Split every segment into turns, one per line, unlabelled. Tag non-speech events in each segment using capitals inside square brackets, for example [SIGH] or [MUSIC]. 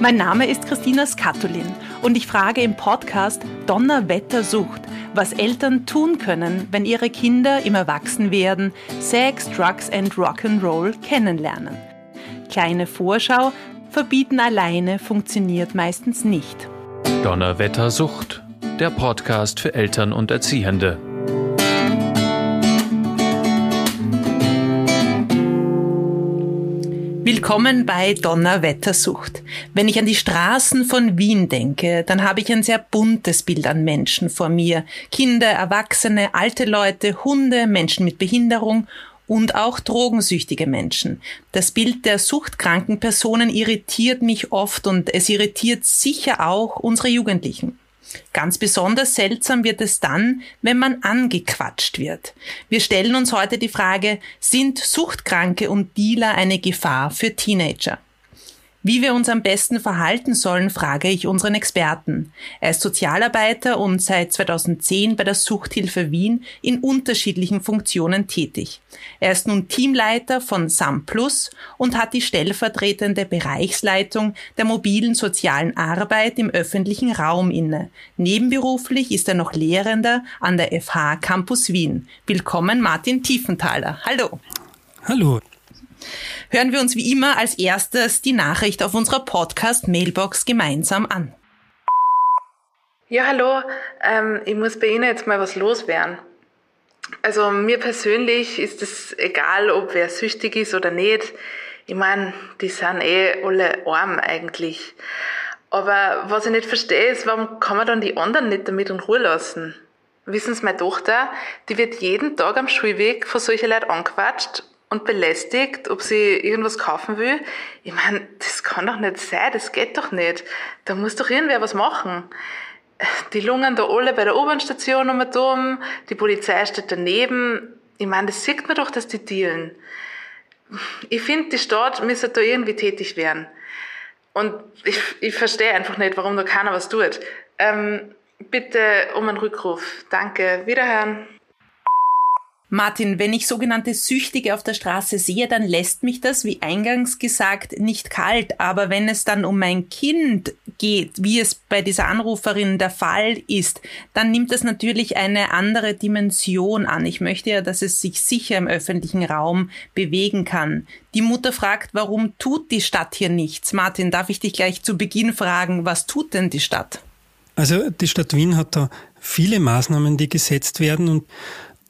Mein Name ist Christina Skatulin und ich frage im Podcast Donnerwetter sucht, was Eltern tun können, wenn ihre Kinder im Erwachsenwerden Sex, Drugs and Rock'n'Roll kennenlernen. Kleine Vorschau, verbieten alleine funktioniert meistens nicht.
Donnerwetter sucht, der Podcast für Eltern und Erziehende.
Willkommen bei Donnerwettersucht. Wenn ich an die Straßen von Wien denke, dann habe ich ein sehr buntes Bild an Menschen vor mir. Kinder, Erwachsene, alte Leute, Hunde, Menschen mit Behinderung und auch drogensüchtige Menschen. Das Bild der suchtkranken Personen irritiert mich oft und es irritiert sicher auch unsere Jugendlichen. Ganz besonders seltsam wird es dann, wenn man angequatscht wird. Wir stellen uns heute die Frage, sind Suchtkranke und Dealer eine Gefahr für Teenager? Wie wir uns am besten verhalten sollen, frage ich unseren Experten. Er ist Sozialarbeiter und seit 2010 bei der Suchthilfe Wien in unterschiedlichen Funktionen tätig. Er ist nun Teamleiter von SAM Plus und hat die stellvertretende Bereichsleitung der mobilen sozialen Arbeit im öffentlichen Raum inne. Nebenberuflich ist er noch Lehrender an der FH Campus Wien. Willkommen Martin Tiefenthaler. Hallo.
Hallo
hören wir uns wie immer als erstes die Nachricht auf unserer Podcast-Mailbox gemeinsam an.
Ja, hallo. Ähm, ich muss bei Ihnen jetzt mal was loswerden. Also mir persönlich ist es egal, ob wer süchtig ist oder nicht. Ich meine, die sind eh alle arm eigentlich. Aber was ich nicht verstehe, ist, warum kann man dann die anderen nicht damit in Ruhe lassen? Wissen Sie, meine Tochter, die wird jeden Tag am Schulweg von solchen Leuten angequatscht und belästigt, ob sie irgendwas kaufen will. Ich meine, das kann doch nicht sein, das geht doch nicht. Da muss doch irgendwer was machen. Die lungern da alle bei der U-Bahn-Station um und um, die Polizei steht daneben. Ich meine, das sieht man doch, dass die dealen. Ich finde, die Stadt müsste da irgendwie tätig werden. Und ich, ich verstehe einfach nicht, warum da keiner was tut. Ähm, bitte um einen Rückruf. Danke. Wiederhören.
Martin, wenn ich sogenannte Süchtige auf der Straße sehe, dann lässt mich das, wie eingangs gesagt, nicht kalt. Aber wenn es dann um mein Kind geht, wie es bei dieser Anruferin der Fall ist, dann nimmt das natürlich eine andere Dimension an. Ich möchte ja, dass es sich sicher im öffentlichen Raum bewegen kann. Die Mutter fragt, warum tut die Stadt hier nichts? Martin, darf ich dich gleich zu Beginn fragen, was tut denn die Stadt?
Also die Stadt Wien hat da viele Maßnahmen, die gesetzt werden und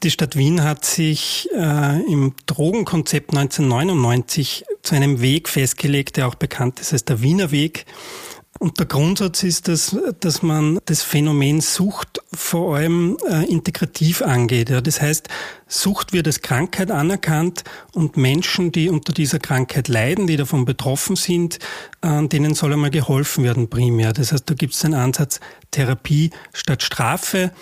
die Stadt Wien hat sich äh, im Drogenkonzept 1999 zu einem Weg festgelegt, der auch bekannt ist als der Wiener Weg. Und der Grundsatz ist, dass, dass man das Phänomen Sucht vor allem äh, integrativ angeht. Ja. Das heißt, Sucht wird als Krankheit anerkannt und Menschen, die unter dieser Krankheit leiden, die davon betroffen sind, äh, denen soll einmal geholfen werden primär. Das heißt, da gibt es den Ansatz Therapie statt Strafe.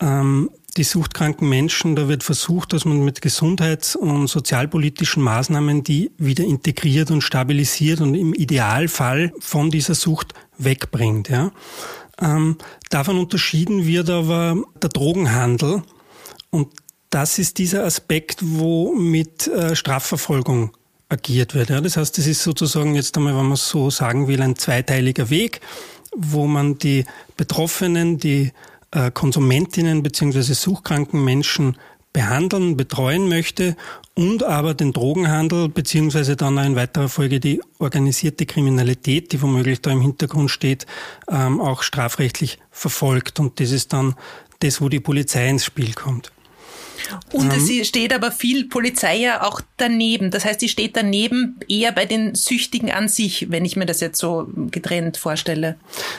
Ähm, die suchtkranken Menschen, da wird versucht, dass man mit gesundheits- und sozialpolitischen Maßnahmen die wieder integriert und stabilisiert und im Idealfall von dieser Sucht wegbringt. Ja. Ähm, davon unterschieden wird aber der Drogenhandel und das ist dieser Aspekt, wo mit äh, Strafverfolgung agiert wird. Ja. Das heißt, das ist sozusagen jetzt einmal, wenn man so sagen will, ein zweiteiliger Weg, wo man die Betroffenen, die äh, Konsumentinnen bzw. suchkranken Menschen behandeln, betreuen möchte und aber den Drogenhandel beziehungsweise dann in weiterer Folge die organisierte Kriminalität, die womöglich da im Hintergrund steht, ähm, auch strafrechtlich verfolgt. Und das ist dann das, wo die Polizei ins Spiel kommt.
Und ähm, es steht aber viel Polizei ja auch daneben. Das heißt, sie steht daneben eher bei den Süchtigen an sich, wenn ich mir das jetzt so getrennt vorstelle.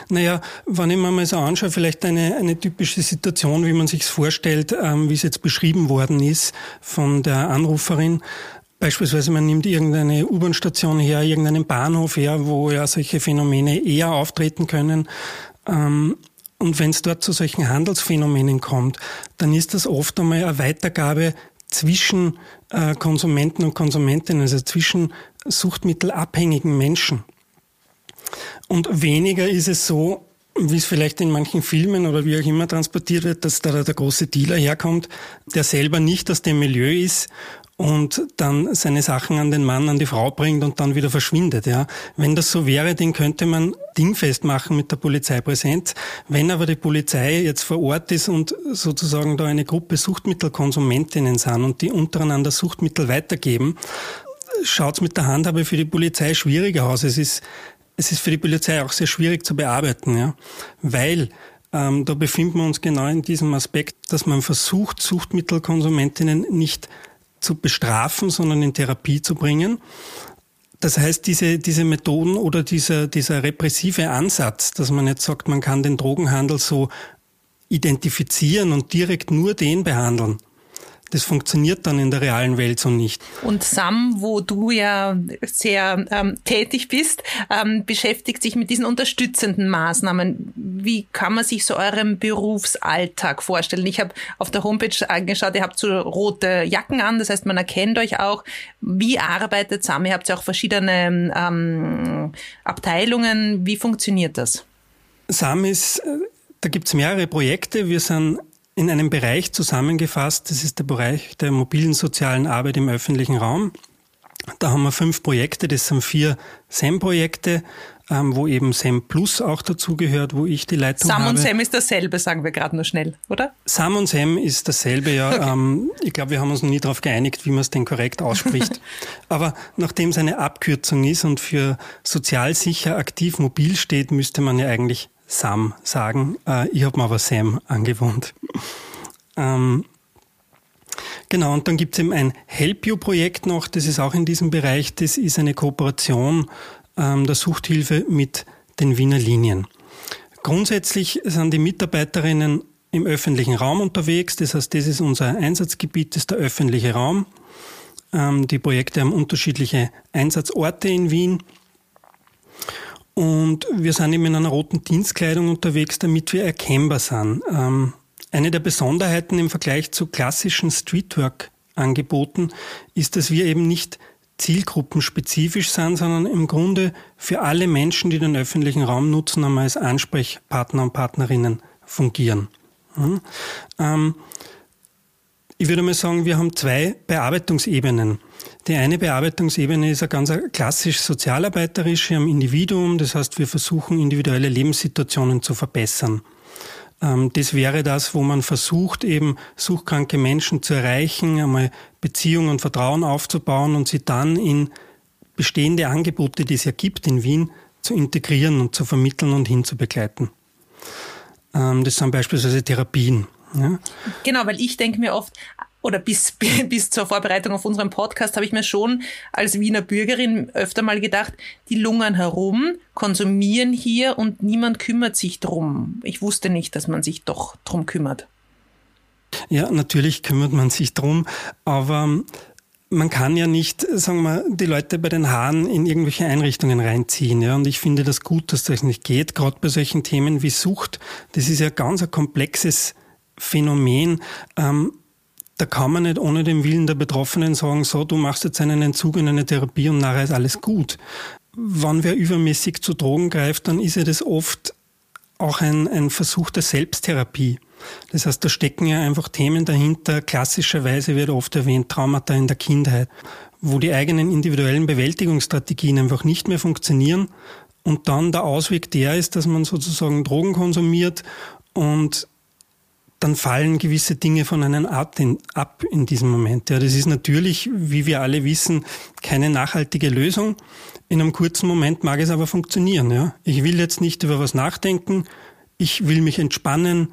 Naja, wenn ich mir mal so anschaue, vielleicht eine, eine typische Situation, wie man sich vorstellt, ähm, wie es jetzt beschrieben worden ist von der Anruferin. Beispielsweise man nimmt irgendeine U-Bahn-Station her, irgendeinen Bahnhof her, wo ja solche Phänomene eher auftreten können. Ähm, und wenn es dort zu solchen Handelsphänomenen kommt, dann ist das oft einmal eine Weitergabe zwischen äh, Konsumenten und Konsumentinnen, also zwischen suchtmittelabhängigen Menschen. Und weniger ist es so, wie es vielleicht in manchen Filmen oder wie auch immer transportiert wird, dass da der große Dealer herkommt, der selber nicht aus dem Milieu ist und dann seine Sachen an den Mann, an die Frau bringt und dann wieder verschwindet. Ja, wenn das so wäre, den könnte man dingfest machen mit der Polizeipräsenz. Wenn aber die Polizei jetzt vor Ort ist und sozusagen da eine Gruppe Suchtmittelkonsumentinnen sind und die untereinander Suchtmittel weitergeben, schaut es mit der Handhabe für die Polizei schwieriger aus. Es ist es ist für die Polizei auch sehr schwierig zu bearbeiten, ja, weil ähm, da befinden wir uns genau in diesem Aspekt, dass man versucht, Suchtmittelkonsumentinnen nicht zu bestrafen, sondern in Therapie zu bringen. Das heißt, diese, diese Methoden oder dieser, dieser repressive Ansatz, dass man jetzt sagt, man kann den Drogenhandel so identifizieren und direkt nur den behandeln, das funktioniert dann in der realen Welt so nicht.
Und Sam, wo du ja sehr ähm, tätig bist, ähm, beschäftigt sich mit diesen unterstützenden Maßnahmen. Wie kann man sich so euren Berufsalltag vorstellen? Ich habe auf der Homepage angeschaut, ihr habt so rote Jacken an, das heißt, man erkennt euch auch. Wie arbeitet Sam? Ihr habt ja auch verschiedene ähm, Abteilungen. Wie funktioniert das?
Sam ist, äh, da gibt's mehrere Projekte. Wir sind in einem Bereich zusammengefasst. Das ist der Bereich der mobilen sozialen Arbeit im öffentlichen Raum. Da haben wir fünf Projekte, das sind vier SEM-Projekte, ähm, wo eben SEM Plus auch dazugehört, wo ich die Leitung
Sam
habe.
Sam und SEM ist dasselbe, sagen wir gerade nur schnell, oder?
Sam und SEM ist dasselbe, ja. Okay. Ähm, ich glaube, wir haben uns noch nie darauf geeinigt, wie man es denn korrekt ausspricht. [LAUGHS] Aber nachdem es eine Abkürzung ist und für sozial sicher aktiv mobil steht, müsste man ja eigentlich Sam sagen. Äh, ich habe mir aber Sam angewohnt. Ähm, genau, und dann gibt es eben ein Help You-Projekt noch, das ist auch in diesem Bereich. Das ist eine Kooperation ähm, der Suchthilfe mit den Wiener Linien. Grundsätzlich sind die Mitarbeiterinnen im öffentlichen Raum unterwegs. Das heißt, das ist unser Einsatzgebiet, das ist der öffentliche Raum. Ähm, die Projekte haben unterschiedliche Einsatzorte in Wien. Und wir sind eben in einer roten Dienstkleidung unterwegs, damit wir erkennbar sind. Ähm, eine der Besonderheiten im Vergleich zu klassischen Streetwork-Angeboten ist, dass wir eben nicht zielgruppenspezifisch sind, sondern im Grunde für alle Menschen, die den öffentlichen Raum nutzen, einmal als Ansprechpartner und Partnerinnen fungieren. Hm? Ähm, ich würde mal sagen, wir haben zwei Bearbeitungsebenen. Die eine Bearbeitungsebene ist eine ganz klassisch sozialarbeiterische am Individuum. Das heißt, wir versuchen, individuelle Lebenssituationen zu verbessern. Ähm, das wäre das, wo man versucht, eben suchkranke Menschen zu erreichen, einmal Beziehungen und Vertrauen aufzubauen und sie dann in bestehende Angebote, die es ja gibt in Wien, zu integrieren und zu vermitteln und hinzubegleiten. Ähm, das sind beispielsweise Therapien. Ja.
Genau, weil ich denke mir oft, oder bis, [LAUGHS] bis zur Vorbereitung auf unseren Podcast habe ich mir schon als Wiener Bürgerin öfter mal gedacht, die lungern herum, konsumieren hier und niemand kümmert sich drum. Ich wusste nicht, dass man sich doch drum kümmert.
Ja, natürlich kümmert man sich drum, aber man kann ja nicht, sagen wir, die Leute bei den Haaren in irgendwelche Einrichtungen reinziehen. Ja, und ich finde das gut, dass das nicht geht, gerade bei solchen Themen wie Sucht. Das ist ja ganz ein komplexes Phänomen. Ähm, da kann man nicht ohne den Willen der Betroffenen sagen, so, du machst jetzt einen Entzug in eine Therapie und nachher ist alles gut. Wenn wer übermäßig zu Drogen greift, dann ist ja das oft auch ein, ein Versuch der Selbsttherapie. Das heißt, da stecken ja einfach Themen dahinter. Klassischerweise wird oft erwähnt Traumata in der Kindheit, wo die eigenen individuellen Bewältigungsstrategien einfach nicht mehr funktionieren und dann der Ausweg der ist, dass man sozusagen Drogen konsumiert und dann fallen gewisse Dinge von einem ab in, ab in diesem Moment. Ja, das ist natürlich, wie wir alle wissen, keine nachhaltige Lösung. In einem kurzen Moment mag es aber funktionieren. Ja. Ich will jetzt nicht über was nachdenken, ich will mich entspannen,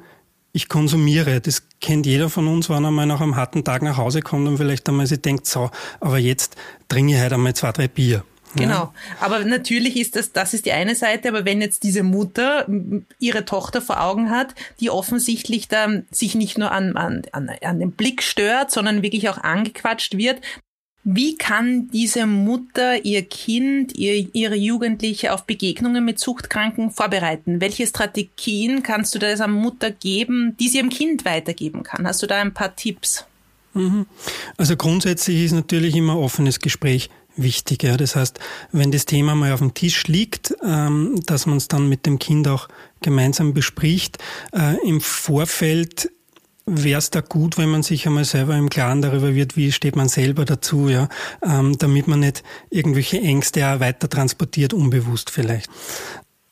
ich konsumiere. Das kennt jeder von uns, wenn er mal nach einem harten Tag nach Hause kommt und vielleicht einmal sich denkt, so, aber jetzt trinke ich halt einmal zwei, drei Bier.
Genau. Aber natürlich ist das, das ist die eine Seite, aber wenn jetzt diese Mutter ihre Tochter vor Augen hat, die offensichtlich da sich nicht nur an, an, an den Blick stört, sondern wirklich auch angequatscht wird, wie kann diese Mutter ihr Kind, ihr, ihre Jugendliche auf Begegnungen mit Suchtkranken vorbereiten? Welche Strategien kannst du dieser Mutter geben, die sie ihrem Kind weitergeben kann? Hast du da ein paar Tipps?
Mhm. Also grundsätzlich ist natürlich immer offenes Gespräch wichtig. Ja. Das heißt, wenn das Thema mal auf dem Tisch liegt, ähm, dass man es dann mit dem Kind auch gemeinsam bespricht. Äh, Im Vorfeld wäre es da gut, wenn man sich einmal selber im Klaren darüber wird, wie steht man selber dazu, ja, ähm, damit man nicht irgendwelche Ängste auch weiter transportiert, unbewusst vielleicht.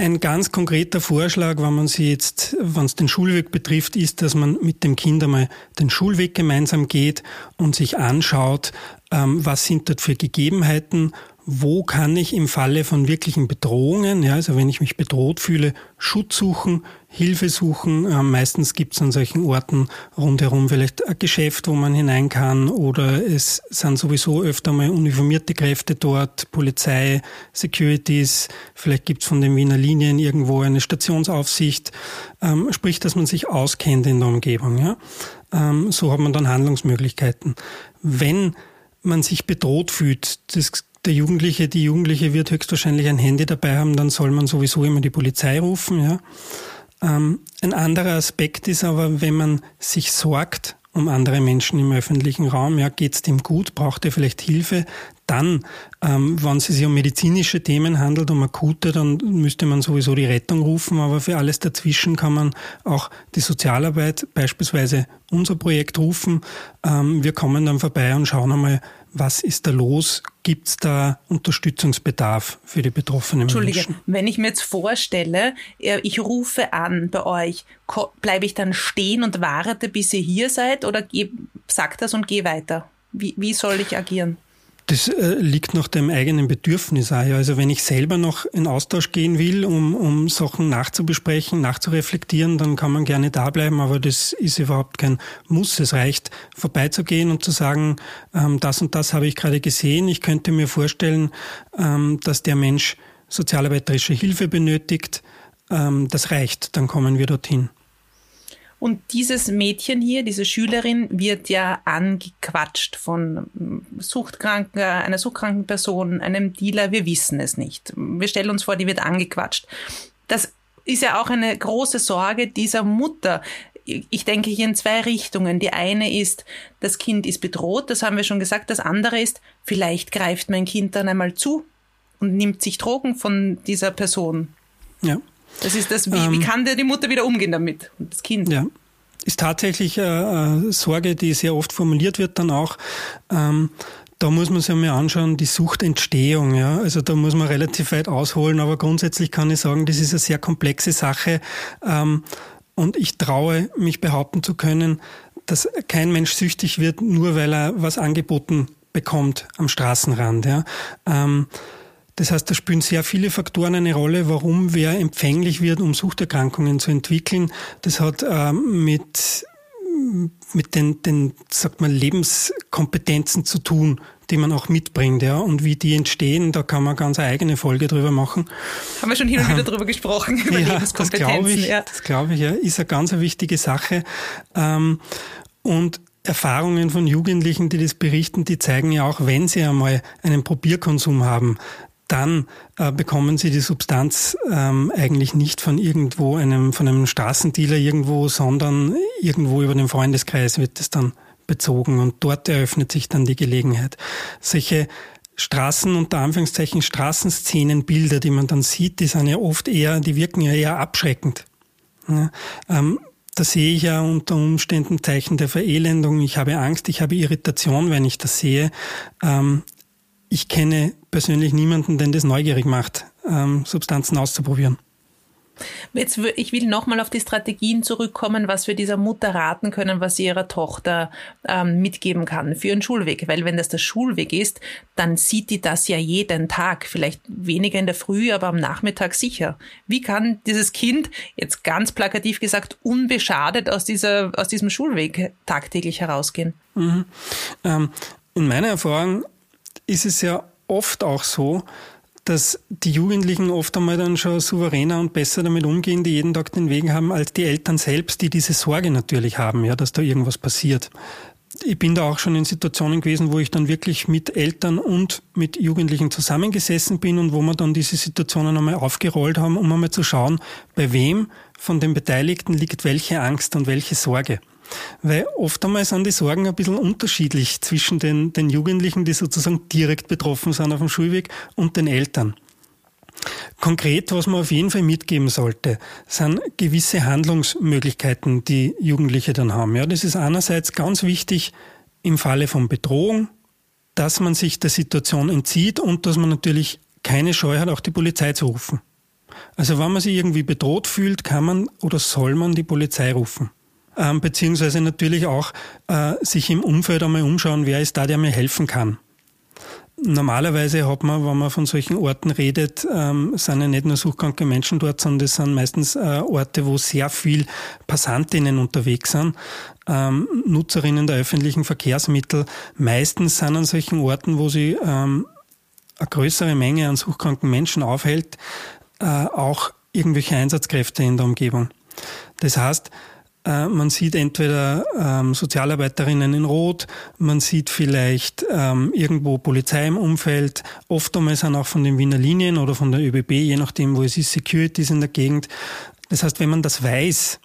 Ein ganz konkreter Vorschlag, wenn man sie jetzt, wenn es den Schulweg betrifft, ist, dass man mit dem Kind einmal den Schulweg gemeinsam geht und sich anschaut, ähm, was sind dort für Gegebenheiten wo kann ich im Falle von wirklichen Bedrohungen, ja, also wenn ich mich bedroht fühle, Schutz suchen, Hilfe suchen. Äh, meistens gibt es an solchen Orten rundherum vielleicht ein Geschäft, wo man hinein kann oder es sind sowieso öfter mal uniformierte Kräfte dort, Polizei, Securities, vielleicht gibt es von den Wiener Linien irgendwo eine Stationsaufsicht, ähm, sprich, dass man sich auskennt in der Umgebung. Ja? Ähm, so hat man dann Handlungsmöglichkeiten. Wenn man sich bedroht fühlt, das der Jugendliche, die Jugendliche wird höchstwahrscheinlich ein Handy dabei haben, dann soll man sowieso immer die Polizei rufen. Ja. Ähm, ein anderer Aspekt ist aber, wenn man sich sorgt um andere Menschen im öffentlichen Raum, ja, geht es dem gut, braucht er vielleicht Hilfe, dann, ähm, wenn es sich um medizinische Themen handelt, um akute, dann müsste man sowieso die Rettung rufen, aber für alles dazwischen kann man auch die Sozialarbeit, beispielsweise unser Projekt rufen. Ähm, wir kommen dann vorbei und schauen einmal, was ist da los? Gibt es da Unterstützungsbedarf für die betroffenen
Entschuldige,
Menschen?
wenn ich mir jetzt vorstelle, ich rufe an bei euch, bleibe ich dann stehen und warte, bis ihr hier seid oder sag das und geh weiter? Wie, wie soll ich agieren?
Das äh, liegt nach dem eigenen Bedürfnis auch. Ja. Also wenn ich selber noch in Austausch gehen will, um, um Sachen nachzubesprechen, nachzureflektieren, dann kann man gerne da bleiben, aber das ist überhaupt kein Muss. Es reicht, vorbeizugehen und zu sagen, ähm, das und das habe ich gerade gesehen. Ich könnte mir vorstellen, ähm, dass der Mensch sozialarbeiterische Hilfe benötigt. Ähm, das reicht, dann kommen wir dorthin.
Und dieses Mädchen hier, diese Schülerin, wird ja angequatscht von Suchtkranken, einer suchtkranken Person, einem Dealer. Wir wissen es nicht. Wir stellen uns vor, die wird angequatscht. Das ist ja auch eine große Sorge dieser Mutter. Ich denke hier in zwei Richtungen. Die eine ist, das Kind ist bedroht, das haben wir schon gesagt. Das andere ist, vielleicht greift mein Kind dann einmal zu und nimmt sich Drogen von dieser Person.
Ja.
Das ist das, wie, ähm, wie kann die Mutter wieder umgehen damit und das Kind?
Ja, ist tatsächlich eine Sorge, die sehr oft formuliert wird dann auch. Ähm, da muss man sich einmal anschauen, die Suchtentstehung. Ja? Also da muss man relativ weit ausholen, aber grundsätzlich kann ich sagen, das ist eine sehr komplexe Sache. Ähm, und ich traue mich behaupten zu können, dass kein Mensch süchtig wird, nur weil er was angeboten bekommt am Straßenrand. Ja? Ähm, das heißt, da spielen sehr viele Faktoren eine Rolle, warum wer empfänglich wird, um Suchterkrankungen zu entwickeln. Das hat ähm, mit, mit den, den, sagt man, Lebenskompetenzen zu tun, die man auch mitbringt, ja. Und wie die entstehen, da kann man ganz eine eigene Folge drüber machen.
Haben wir schon hin und wieder ähm, drüber gesprochen, über [LAUGHS]
ja, Lebenskompetenzen. Das glaube ich, ja. das glaube ich, ja, ist eine ganz wichtige Sache. Ähm, und Erfahrungen von Jugendlichen, die das berichten, die zeigen ja auch, wenn sie einmal einen Probierkonsum haben, dann äh, bekommen sie die Substanz ähm, eigentlich nicht von irgendwo einem, von einem Straßendealer irgendwo, sondern irgendwo über den Freundeskreis wird es dann bezogen und dort eröffnet sich dann die Gelegenheit. Solche Straßen, unter Anführungszeichen Straßenszenenbilder, die man dann sieht, die sind ja oft eher, die wirken ja eher abschreckend. Ja, ähm, da sehe ich ja unter Umständen Zeichen der Verelendung. Ich habe Angst, ich habe Irritation, wenn ich das sehe. Ähm, ich kenne persönlich niemanden, den das neugierig macht, ähm, Substanzen auszuprobieren.
Jetzt, ich will nochmal auf die Strategien zurückkommen, was wir dieser Mutter raten können, was sie ihrer Tochter ähm, mitgeben kann für ihren Schulweg. Weil wenn das der Schulweg ist, dann sieht die das ja jeden Tag. Vielleicht weniger in der Früh, aber am Nachmittag sicher. Wie kann dieses Kind, jetzt ganz plakativ gesagt, unbeschadet aus, dieser, aus diesem Schulweg tagtäglich herausgehen?
Mhm. Ähm, in meiner Erfahrung ist es ja oft auch so, dass die Jugendlichen oft einmal dann schon souveräner und besser damit umgehen, die jeden Tag den Weg haben, als die Eltern selbst, die diese Sorge natürlich haben, ja, dass da irgendwas passiert. Ich bin da auch schon in Situationen gewesen, wo ich dann wirklich mit Eltern und mit Jugendlichen zusammengesessen bin und wo wir dann diese Situationen einmal aufgerollt haben, um einmal zu schauen, bei wem von den Beteiligten liegt welche Angst und welche Sorge. Weil oft einmal sind die Sorgen ein bisschen unterschiedlich zwischen den, den Jugendlichen, die sozusagen direkt betroffen sind auf dem Schulweg und den Eltern. Konkret, was man auf jeden Fall mitgeben sollte, sind gewisse Handlungsmöglichkeiten, die Jugendliche dann haben. Ja, das ist einerseits ganz wichtig im Falle von Bedrohung, dass man sich der Situation entzieht und dass man natürlich keine Scheu hat, auch die Polizei zu rufen. Also wenn man sich irgendwie bedroht fühlt, kann man oder soll man die Polizei rufen. Ähm, beziehungsweise natürlich auch äh, sich im Umfeld einmal umschauen, wer ist da, der mir helfen kann. Normalerweise hat man, wenn man von solchen Orten redet, ähm, sind ja nicht nur suchkranke Menschen dort, sondern das sind meistens äh, Orte, wo sehr viel Passantinnen unterwegs sind, ähm, Nutzerinnen der öffentlichen Verkehrsmittel. Meistens sind an solchen Orten, wo sie ähm, eine größere Menge an suchkranken Menschen aufhält, äh, auch irgendwelche Einsatzkräfte in der Umgebung. Das heißt, äh, man sieht entweder ähm, Sozialarbeiterinnen in Rot, man sieht vielleicht ähm, irgendwo Polizei im Umfeld, oft einmal sind auch von den Wiener Linien oder von der ÖBB, je nachdem, wo es ist, Securities in der Gegend. Das heißt, wenn man das weiß,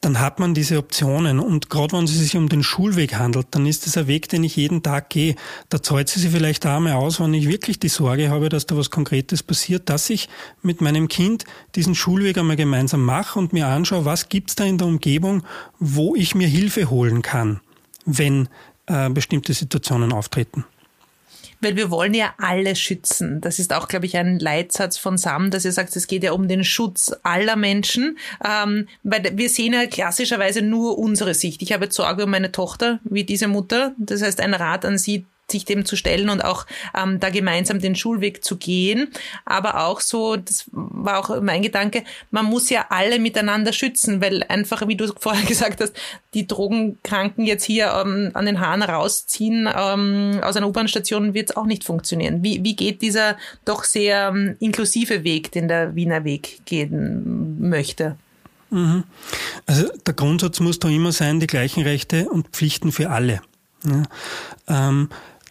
dann hat man diese Optionen. Und gerade wenn es sich um den Schulweg handelt, dann ist es ein Weg, den ich jeden Tag gehe. Da zahlt sie sich vielleicht einmal aus, wenn ich wirklich die Sorge habe, dass da was Konkretes passiert, dass ich mit meinem Kind diesen Schulweg einmal gemeinsam mache und mir anschaue, was gibt's da in der Umgebung, wo ich mir Hilfe holen kann, wenn äh, bestimmte Situationen auftreten
weil wir wollen ja alle schützen. Das ist auch, glaube ich, ein Leitsatz von Sam, dass er sagt, es geht ja um den Schutz aller Menschen, ähm, weil wir sehen ja klassischerweise nur unsere Sicht. Ich habe Sorge um meine Tochter, wie diese Mutter. Das heißt, ein Rat an sie, sich dem zu stellen und auch ähm, da gemeinsam den Schulweg zu gehen. Aber auch so, das war auch mein Gedanke, man muss ja alle miteinander schützen, weil einfach, wie du vorher [LAUGHS] gesagt hast, die Drogenkranken jetzt hier ähm, an den Haaren rausziehen ähm, aus einer U-Bahn-Station wird es auch nicht funktionieren. Wie, wie geht dieser doch sehr ähm, inklusive Weg, den der Wiener Weg gehen möchte?
Mhm. Also der Grundsatz muss da immer sein, die gleichen Rechte und Pflichten für alle. Ja. Ähm,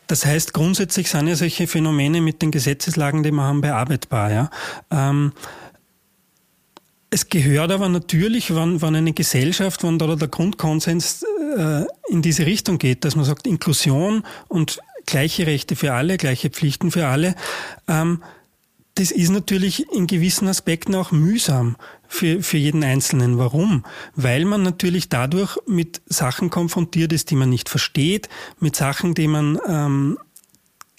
das heißt, grundsätzlich sind ja solche Phänomene mit den Gesetzeslagen, die wir haben, bearbeitbar. Ja. Ähm, es gehört aber natürlich, wenn, wenn eine Gesellschaft, wenn da der Grundkonsens äh, in diese Richtung geht, dass man sagt, Inklusion und gleiche Rechte für alle, gleiche Pflichten für alle, ähm, das ist natürlich in gewissen Aspekten auch mühsam für, für jeden Einzelnen. Warum? Weil man natürlich dadurch mit Sachen konfrontiert ist, die man nicht versteht, mit Sachen, die man ähm,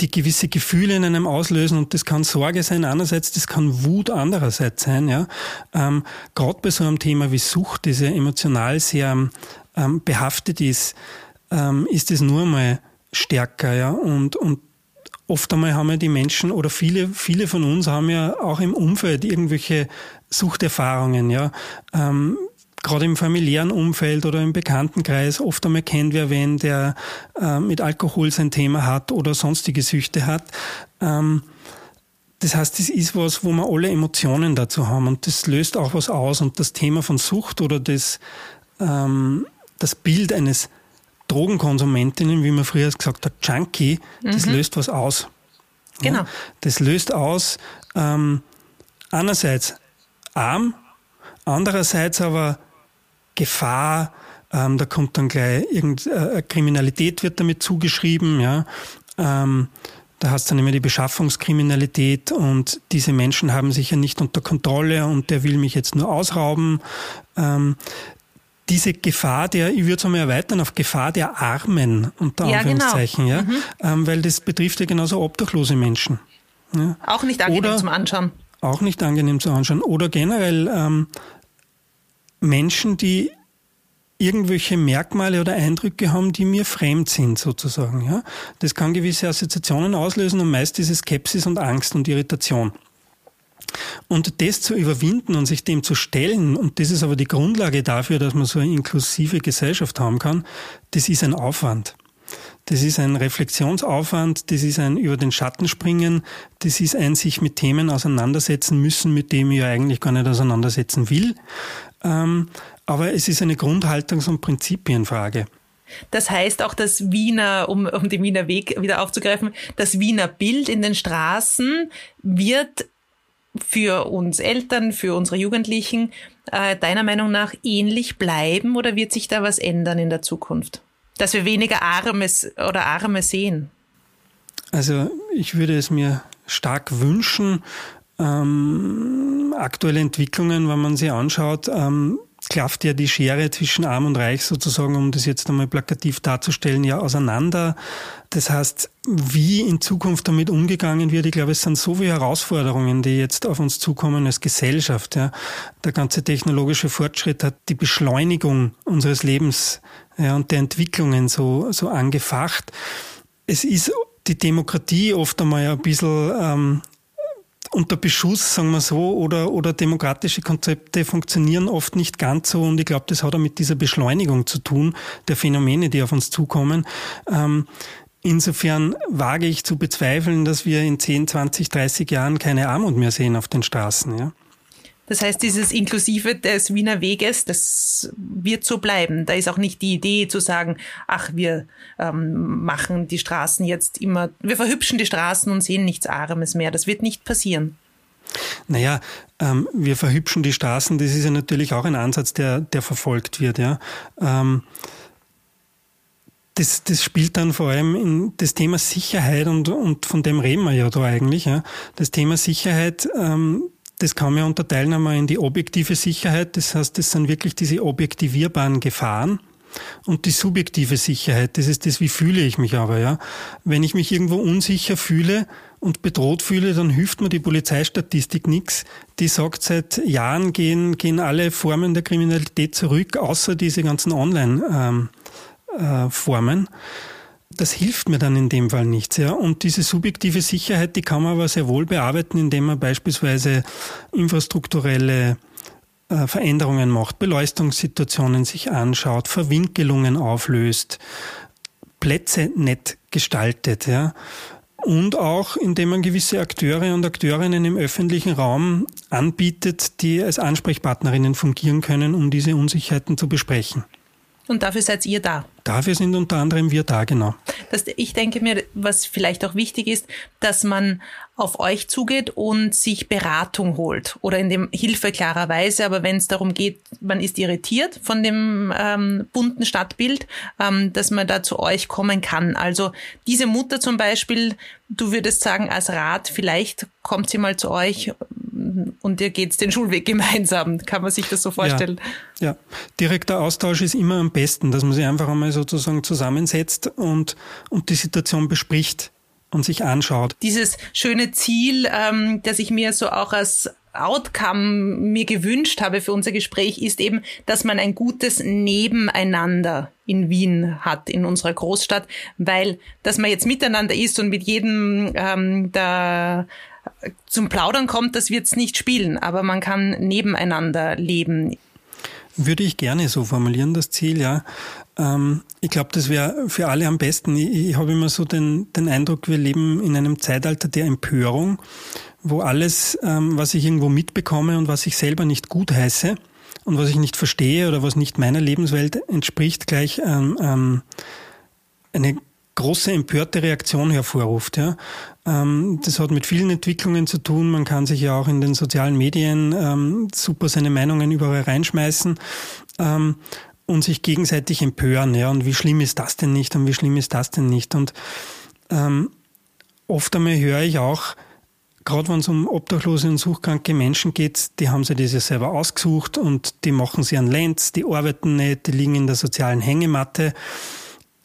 die gewisse Gefühle in einem auslösen und das kann Sorge sein einerseits, das kann Wut andererseits sein. Ja, ähm, gerade bei so einem Thema wie Sucht, die sehr emotional sehr ähm, behaftet ist, ähm, ist es nur mal stärker. Ja, und und oft einmal haben ja die Menschen oder viele, viele von uns haben ja auch im Umfeld irgendwelche Suchterfahrungen, ja. Ähm, gerade im familiären Umfeld oder im Bekanntenkreis oft einmal kennt wer wen, der äh, mit Alkohol sein Thema hat oder sonstige Süchte hat. Ähm, das heißt, das ist was, wo wir alle Emotionen dazu haben und das löst auch was aus. Und das Thema von Sucht oder das, ähm, das Bild eines Drogenkonsumentinnen, wie man früher gesagt hat, Junkie, das mhm. löst was aus.
Genau. Ja,
das löst aus ähm, einerseits arm, andererseits aber Gefahr, ähm, da kommt dann gleich irgendeine äh, Kriminalität wird damit zugeschrieben, ja. Ähm, da hast du dann immer die Beschaffungskriminalität und diese Menschen haben sich ja nicht unter Kontrolle und der will mich jetzt nur ausrauben. Ähm, diese Gefahr der, ich würde es einmal erweitern, auf Gefahr der Armen, unter ja, genau. Anführungszeichen, genau. ja, mhm. ähm, weil das betrifft ja genauso obdachlose Menschen.
Ja. Auch nicht angenehm Oder, zum Anschauen.
Auch nicht angenehm zu anschauen. Oder generell ähm, Menschen, die irgendwelche Merkmale oder Eindrücke haben, die mir fremd sind, sozusagen. Ja? Das kann gewisse Assoziationen auslösen und meist ist es Skepsis und Angst und Irritation. Und das zu überwinden und sich dem zu stellen, und das ist aber die Grundlage dafür, dass man so eine inklusive Gesellschaft haben kann, das ist ein Aufwand. Das ist ein Reflexionsaufwand, das ist ein über den Schatten springen, das ist ein sich mit Themen auseinandersetzen müssen, mit dem ich ja eigentlich gar nicht auseinandersetzen will. Ähm, aber es ist eine Grundhaltungs- und Prinzipienfrage.
Das heißt auch das Wiener, um, um den Wiener Weg wieder aufzugreifen, das Wiener Bild in den Straßen wird für uns Eltern, für unsere Jugendlichen äh, deiner Meinung nach ähnlich bleiben oder wird sich da was ändern in der Zukunft? Dass wir weniger Armes oder Arme sehen?
Also ich würde es mir stark wünschen. Ähm, aktuelle Entwicklungen, wenn man sie anschaut, ähm, klafft ja die Schere zwischen Arm und Reich sozusagen, um das jetzt einmal plakativ darzustellen, ja auseinander. Das heißt, wie in Zukunft damit umgegangen wird, ich glaube, es sind so viele Herausforderungen, die jetzt auf uns zukommen als Gesellschaft. Ja. Der ganze technologische Fortschritt hat die Beschleunigung unseres Lebens ja, und der Entwicklungen so, so angefacht. Es ist die Demokratie oft einmal ein bisschen ähm, unter Beschuss, sagen wir so, oder, oder demokratische Konzepte funktionieren oft nicht ganz so. Und ich glaube, das hat auch mit dieser Beschleunigung zu tun, der Phänomene, die auf uns zukommen. Ähm, insofern wage ich zu bezweifeln, dass wir in 10, 20, 30 Jahren keine Armut mehr sehen auf den Straßen. Ja?
Das heißt, dieses Inklusive des Wiener Weges, das wird so bleiben. Da ist auch nicht die Idee zu sagen, ach, wir ähm, machen die Straßen jetzt immer, wir verhübschen die Straßen und sehen nichts Armes mehr. Das wird nicht passieren.
Naja, ähm, wir verhübschen die Straßen, das ist ja natürlich auch ein Ansatz, der, der verfolgt wird. Ja. Ähm, das, das spielt dann vor allem in das Thema Sicherheit und, und von dem reden wir ja da eigentlich. Ja. Das Thema Sicherheit, ähm, das kann man unterteilen einmal in die objektive Sicherheit. Das heißt, das sind wirklich diese objektivierbaren Gefahren. Und die subjektive Sicherheit, das ist das, wie fühle ich mich aber, ja. Wenn ich mich irgendwo unsicher fühle und bedroht fühle, dann hilft mir die Polizeistatistik nichts. Die sagt, seit Jahren gehen, gehen alle Formen der Kriminalität zurück, außer diese ganzen Online-Formen. Ähm, äh, das hilft mir dann in dem Fall nichts. Ja. Und diese subjektive Sicherheit, die kann man aber sehr wohl bearbeiten, indem man beispielsweise infrastrukturelle äh, Veränderungen macht, Beleuchtungssituationen sich anschaut, Verwinkelungen auflöst, Plätze nett gestaltet. Ja. Und auch, indem man gewisse Akteure und Akteurinnen im öffentlichen Raum anbietet, die als Ansprechpartnerinnen fungieren können, um diese Unsicherheiten zu besprechen.
Und dafür seid ihr da.
Dafür sind unter anderem wir da, genau.
Das, ich denke mir, was vielleicht auch wichtig ist, dass man auf euch zugeht und sich Beratung holt oder in dem Hilfe klarerweise. Aber wenn es darum geht, man ist irritiert von dem ähm, bunten Stadtbild, ähm, dass man da zu euch kommen kann. Also diese Mutter zum Beispiel, du würdest sagen als Rat, vielleicht kommt sie mal zu euch und ihr geht den Schulweg gemeinsam. Kann man sich das so vorstellen?
Ja, ja, direkter Austausch ist immer am besten, dass man sich einfach einmal sozusagen zusammensetzt und, und die Situation bespricht und sich anschaut.
Dieses schöne Ziel, ähm, das ich mir so auch als Outcome mir gewünscht habe für unser Gespräch, ist eben, dass man ein gutes Nebeneinander in Wien hat, in unserer Großstadt, weil, dass man jetzt miteinander ist und mit jedem ähm, da zum Plaudern kommt, das wird's nicht spielen, aber man kann nebeneinander leben.
Würde ich gerne so formulieren, das Ziel, ja. Ähm, ich glaube, das wäre für alle am besten. Ich, ich habe immer so den, den Eindruck, wir leben in einem Zeitalter der Empörung, wo alles, ähm, was ich irgendwo mitbekomme und was ich selber nicht gut heiße und was ich nicht verstehe oder was nicht meiner Lebenswelt entspricht, gleich ähm, ähm, eine große empörte Reaktion hervorruft. Ja. Ähm, das hat mit vielen Entwicklungen zu tun. Man kann sich ja auch in den sozialen Medien ähm, super seine Meinungen überall reinschmeißen ähm, und sich gegenseitig empören. Ja. Und wie schlimm ist das denn nicht und wie schlimm ist das denn nicht? Und oft einmal höre ich auch, gerade wenn es um obdachlose und suchkranke Menschen geht, die haben sich das ja selber ausgesucht und die machen sie an Lenz, die arbeiten nicht, die liegen in der sozialen Hängematte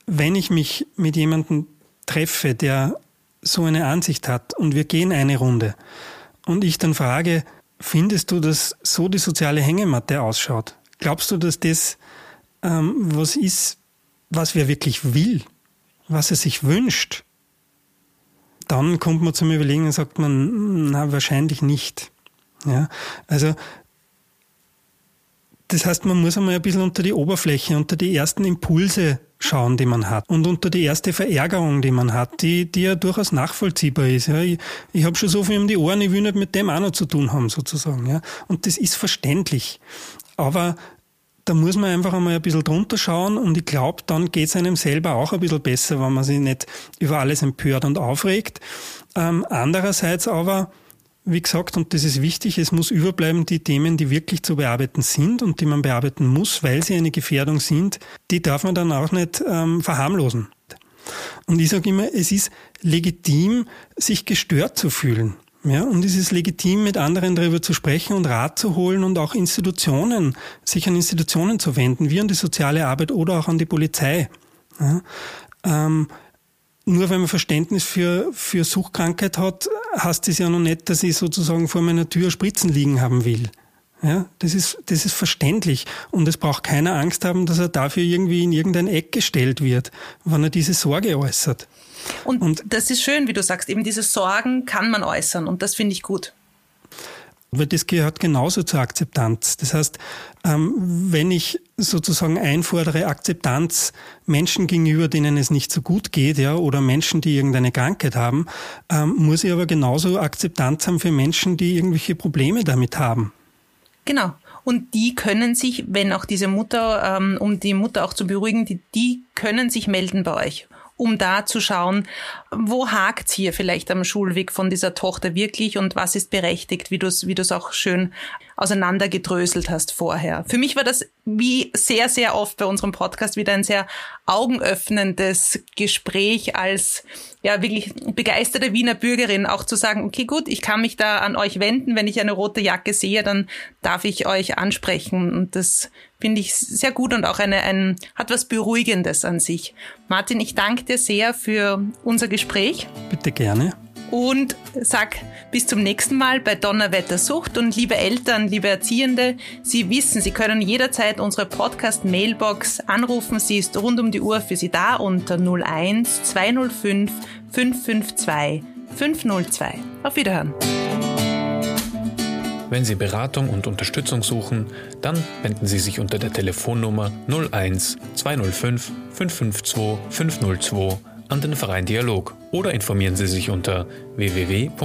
wenn ich mich mit jemandem treffe, der so eine Ansicht hat und wir gehen eine Runde und ich dann frage, findest du, dass so die soziale Hängematte ausschaut? Glaubst du, dass das ähm, was ist, was wer wirklich will, was er sich wünscht? Dann kommt man zum Überlegen und sagt man, na, wahrscheinlich nicht. Ja, also das heißt, man muss einmal ein bisschen unter die Oberfläche, unter die ersten Impulse schauen, die man hat und unter die erste Verärgerung, die man hat, die, die ja durchaus nachvollziehbar ist. Ja. Ich, ich habe schon so viel um die Ohren, ich will nicht mit dem auch noch zu tun haben, sozusagen. Ja. Und das ist verständlich. Aber da muss man einfach einmal ein bisschen drunter schauen und ich glaube, dann geht es einem selber auch ein bisschen besser, wenn man sich nicht über alles empört und aufregt. Ähm, andererseits aber, wie gesagt, und das ist wichtig, es muss überbleiben, die Themen, die wirklich zu bearbeiten sind und die man bearbeiten muss, weil sie eine Gefährdung sind, die darf man dann auch nicht ähm, verharmlosen. Und ich sage immer, es ist legitim, sich gestört zu fühlen. Ja, und es ist legitim, mit anderen darüber zu sprechen und Rat zu holen und auch Institutionen, sich an Institutionen zu wenden, wie an die soziale Arbeit oder auch an die Polizei. Ja, ähm, nur wenn man Verständnis für, für Suchtkrankheit hat, heißt das ja noch nicht, dass ich sozusagen vor meiner Tür Spritzen liegen haben will. Ja, das ist, das ist verständlich. Und es braucht keiner Angst haben, dass er dafür irgendwie in irgendein Eck gestellt wird, wenn er diese Sorge äußert.
Und, und das ist schön, wie du sagst, eben diese Sorgen kann man äußern und das finde ich gut.
Aber das gehört genauso zur Akzeptanz. Das heißt, ähm, wenn ich sozusagen einfordere Akzeptanz Menschen gegenüber, denen es nicht so gut geht, ja, oder Menschen, die irgendeine Krankheit haben, ähm, muss ich aber genauso Akzeptanz haben für Menschen, die irgendwelche Probleme damit haben.
Genau. Und die können sich, wenn auch diese Mutter, ähm, um die Mutter auch zu beruhigen, die, die können sich melden bei euch um da zu schauen, wo hakt's hier vielleicht am Schulweg von dieser Tochter wirklich und was ist berechtigt, wie du es wie du's auch schön auseinandergedröselt hast vorher. Für mich war das wie sehr, sehr oft bei unserem Podcast wieder ein sehr augenöffnendes Gespräch als ja wirklich begeisterte Wiener Bürgerin auch zu sagen, okay, gut, ich kann mich da an euch wenden, wenn ich eine rote Jacke sehe, dann darf ich euch ansprechen und das finde ich sehr gut und auch eine, ein, hat was Beruhigendes an sich. Martin, ich danke dir sehr für unser Gespräch.
Bitte gerne
und sag bis zum nächsten Mal bei Donnerwetter Sucht und liebe Eltern, liebe Erziehende, Sie wissen, Sie können jederzeit unsere Podcast Mailbox anrufen. Sie ist rund um die Uhr für Sie da unter 01 205 552 502. Auf Wiederhören.
Wenn Sie Beratung und Unterstützung suchen, dann wenden Sie sich unter der Telefonnummer 01 205 552 502 an den Verein Dialog oder informieren Sie sich unter www.sdw.wien.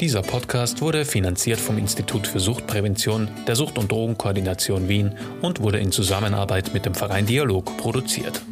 Dieser Podcast wurde finanziert vom Institut für Suchtprävention der Sucht- und Drogenkoordination Wien und wurde in Zusammenarbeit mit dem Verein Dialog produziert.